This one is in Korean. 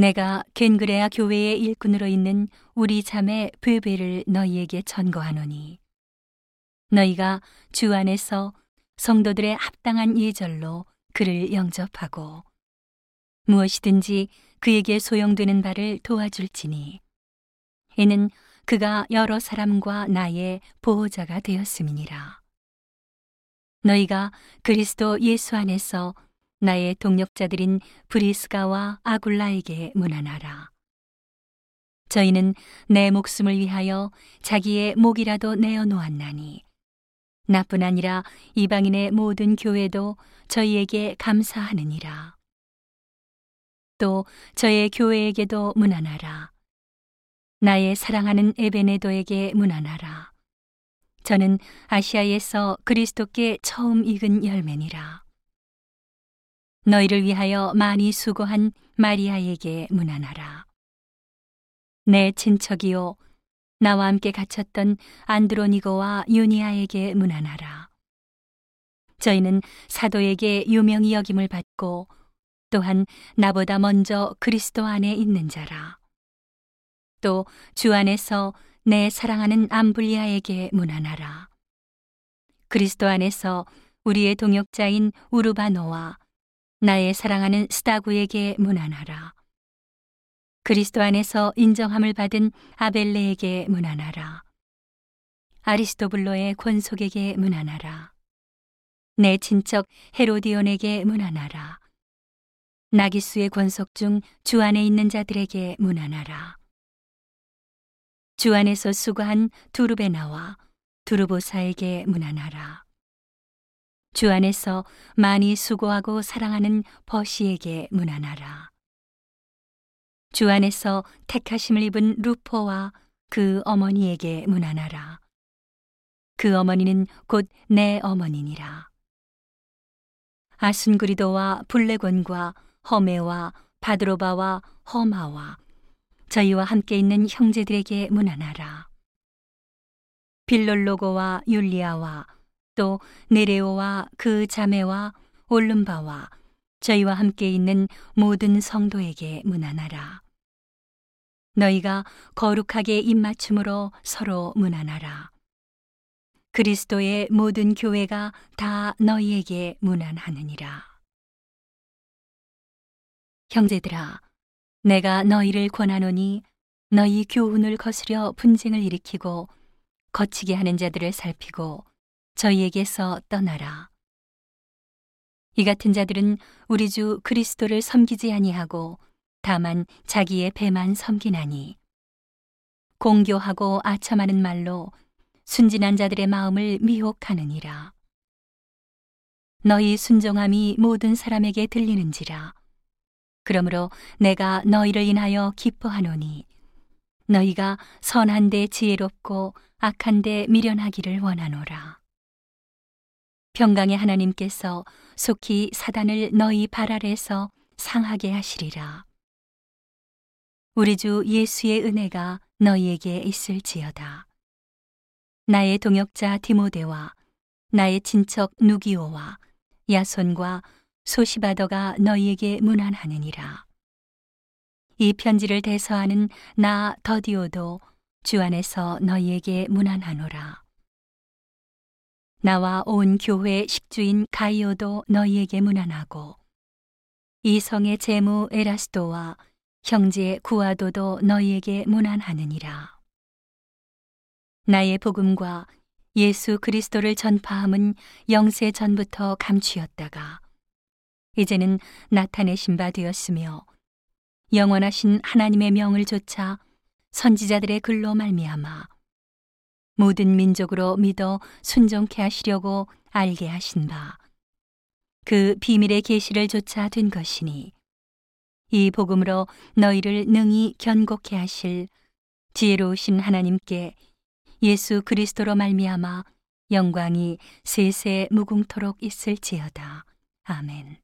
내가 겐그레아 교회의 일꾼으로 있는 우리 자매 베베를 너희에게 전거하노니 너희가 주 안에서 성도들의 합당한 예절로 그를 영접하고 무엇이든지 그에게 소용되는 바를 도와줄지니 이는 그가 여러 사람과 나의 보호자가 되었음이니라. 너희가 그리스도 예수 안에서 나의 동력자들인 브리스가와 아굴라에게 문안하라. 저희는 내 목숨을 위하여 자기의 목이라도 내어 놓았나니 나뿐 아니라 이방인의 모든 교회도 저희에게 감사하느니라. 또 저의 교회에게도 문안하라. 나의 사랑하는 에베네도에게 문안하라. 저는 아시아에서 그리스도께 처음 익은 열매니라. 너희를 위하여 많이 수고한 마리아에게 문안하라. 내 친척이요 나와 함께 갇혔던 안드로니고와 유니아에게 문안하라. 저희는 사도에게 유명히 여김을 받고 또한 나보다 먼저 그리스도 안에 있는 자라. 또 주 안에서 내 사랑하는 암블리아에게 문안하라. 그리스도 안에서 우리의 동역자인 우르바노와 나의 사랑하는 스타구에게 문안하라. 그리스도 안에서 인정함을 받은 아벨레에게 문안하라. 아리스토블로의 권속에게 문안하라. 내 친척 헤로디온에게 문안하라. 나기수의 권속 중 주 안에 있는 자들에게 문안하라. 주 안에서 수고한 두르베나와 두르보사에게 문안하라. 주 안에서 많이 수고하고 사랑하는 버시에게 문안하라. 주 안에서 택하심을 입은 루포와 그 어머니에게 문안하라. 그 어머니는 곧 내 어머니니라. 아순그리도와 블레곤과 허메와 바드로바와 허마와 저희와 함께 있는 형제들에게 문안하라. 빌롤로고와 율리아와 또 네레오와 그 자매와 올름바와 저희와 함께 있는 모든 성도에게 문안하라. 너희가 거룩하게 입맞춤으로 서로 문안하라. 그리스도의 모든 교회가 다 너희에게 문안하느니라. 형제들아, 내가 너희를 권하노니 너희 교훈을 거스려 분쟁을 일으키고 거치게 하는 자들을 살피고 저희에게서 떠나라. 이 같은 자들은 우리 주 그리스도를 섬기지 아니하고 다만 자기의 배만 섬기나니 공교하고 아첨하는 말로 순진한 자들의 마음을 미혹하느니라. 너희 순종함이 모든 사람에게 들리는지라. 그러므로 내가 너희를 인하여 기뻐하노니 너희가 선한데 지혜롭고 악한데 미련하기를 원하노라. 평강의 하나님께서 속히 사단을 너희 발 아래서 상하게 하시리라. 우리 주 예수의 은혜가 너희에게 있을지어다. 나의 동역자 디모데와 나의 친척 누기오와 야손과 소시바더가 너희에게 문안하느니라. 이 편지를 대서하는 나 더디오도 주 안에서 너희에게 문안하노라. 나와 온 교회 식주인 가이오도 너희에게 문안하고 이 성의 제무 에라스도와 형제 구아도도 너희에게 문안하느니라. 나의 복음과 예수 그리스도를 전파함은 영세 전부터 감추었다가 이제는 나타내신 바 되었으며 영원하신 하나님의 명을 조차 선지자들의 글로 말미암아 모든 민족으로 믿어 순종케 하시려고 알게 하신 바 그 비밀의 계시를 조차 된 것이니 이 복음으로 너희를 능히 견고케 하실 지혜로우신 하나님께 예수 그리스도로 말미암아 영광이 세세 무궁토록 있을지어다. 아멘.